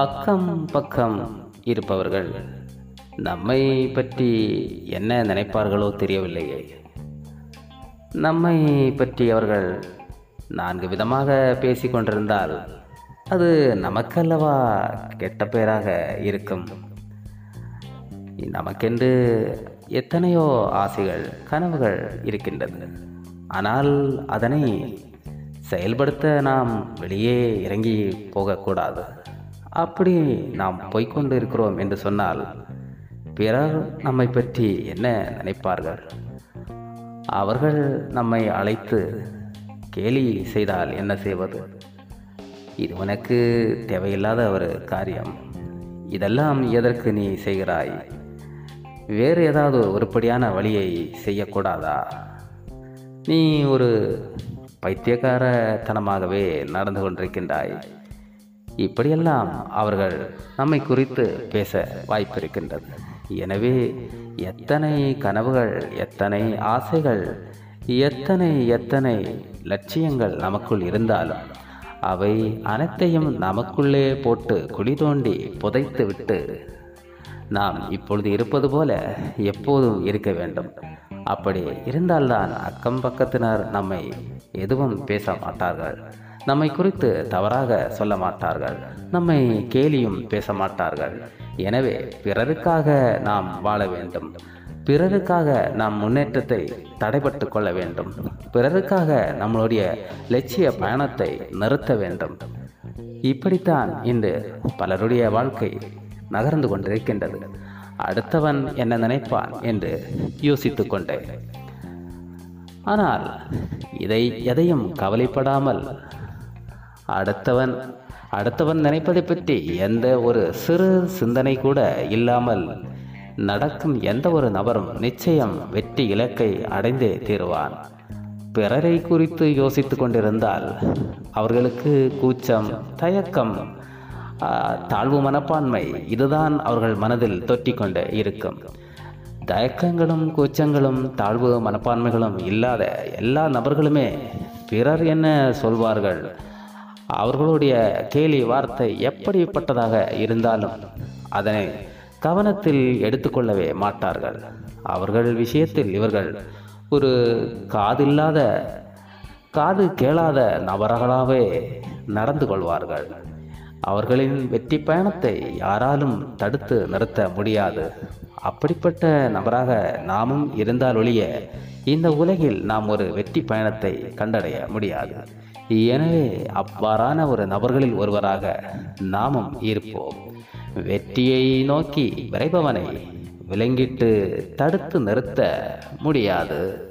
அக்கம் பக்கம் இருப்பவர்கள். நம்மை பற்றி என்ன நினைப்பார்களோ தெரியவில்லையே. நம்மை பற்றி அவர்கள் நான்கு விதமாக பேசிக் கொண்டிருந்தால் அது நமக்கல்லவா கெட்ட பெயராக இருக்கும். நமக்கென்று எத்தனையோ ஆசைகள் கனவுகள் இருக்கின்றது. ஆனால் அதனை செயல்படுத்த நாம் வெளியே இறங்கி போகக்கூடாது. அப்படி நாம் போய்க்கொண்டு இருக்கிறோம் என்று சொன்னால் பிறர் நம்மை பற்றி என்ன நினைப்பார்கள்? அவர்கள் நம்மை அழைத்து கேலி செய்தால் என்ன செய்வது? இது உனக்கு தேவையில்லாத ஒரு காரியம். இதெல்லாம் எதற்கு நீ செய்கிறாய்? வேறு ஏதாவது உருப்படியான வழியை செய்யக்கூடாதா? நீ ஒரு பைத்தியக்காரத்தனமாகவே நடந்து கொண்டிருக்கின்றாய். இப்படியெல்லாம் அவர்கள் நம்மை குறித்து பேச வாய்ப்பிருக்கின்றது. எனவே எத்தனை கனவுகள் எத்தனை ஆசைகள் எத்தனை எத்தனை லட்சியங்கள் நமக்குள் இருந்தாலும் அவை அனைத்தையும் நமக்குள்ளே போட்டு குழி தோண்டி புதைத்து விட்டு நாம் இப்பொழுது இருப்பது போல எப்போதும் இருக்க வேண்டும். அப்படி இருந்தால்தான் அக்கம் பக்கத்தினர் நம்மை எதுவும் பேச மாட்டார்கள். நம்மை குறித்து தவறாக சொல்ல மாட்டார்கள். நம்மை கேலியும் பேச மாட்டார்கள். எனவே பிறருக்காக நாம் வாழ வேண்டும். பிறருக்காக நாம் முன்னேற்றத்தை தடைபட்டு கொள்ள வேண்டும். பிறருக்காக நம்மளுடைய லட்சிய பயணத்தை நிறுத்த வேண்டும். இப்படித்தான் இன்று பலருடைய வாழ்க்கை நகர்ந்து கொண்டிருக்கின்றது. அடுத்தவன் என்ன நினைப்பான் என்று யோசித்து கொண்டேன். ஆனால் இதை எதையும் கவலைப்படாமல் அடுத்தவன் அடுத்தவன் நினைப்பதை பற்றி எந்த ஒரு சிறு சிந்தனை கூட இல்லாமல் நடக்கும் எந்த ஒரு நபரும் நிச்சயம் வெற்றி இலக்கை அடைந்தே தீருவான். பிறரை குறித்து யோசித்து கொண்டிருந்தால் அவர்களுக்கு கூச்சம் தயக்கம் தாழ்வு மனப்பான்மை இதுதான் அவர்கள் மனதில் தொற்றிக்கொண்டு இருக்கும். தயக்கங்களும் கூச்சங்களும் தாழ்வு மனப்பான்மைகளும் இல்லாத எல்லா நபர்களுமே பிறர் என்ன சொல்வார்கள்? அவர்களுடைய கேலி வார்த்தை எப்படிப்பட்டதாக இருந்தாலும் அதனை கவனத்தில் எடுத்துக்கொள்ளவே மாட்டார்கள். அவர்கள் விஷயத்தில் இவர்கள் ஒரு காதில்லாத காது கேளாத நபர்களாகவே நடந்து கொள்வார்கள். அவர்களின் வெற்றி பயணத்தை யாராலும் தடுத்து நிறுத்த முடியாது. அப்படிப்பட்ட நபராக நாமும் இருந்தால் ஒழிய இந்த உலகில் நாம் ஒரு வெற்றி பயணத்தை கண்டடைய முடியாது. எனவே அவ்வாறான ஒரு நபர்களில் ஒருவராக நாமும் இருப்போம். வெற்றியை நோக்கி விரைபவனை விலங்கிட்டு தடுத்து நிறுத்த முடியாது.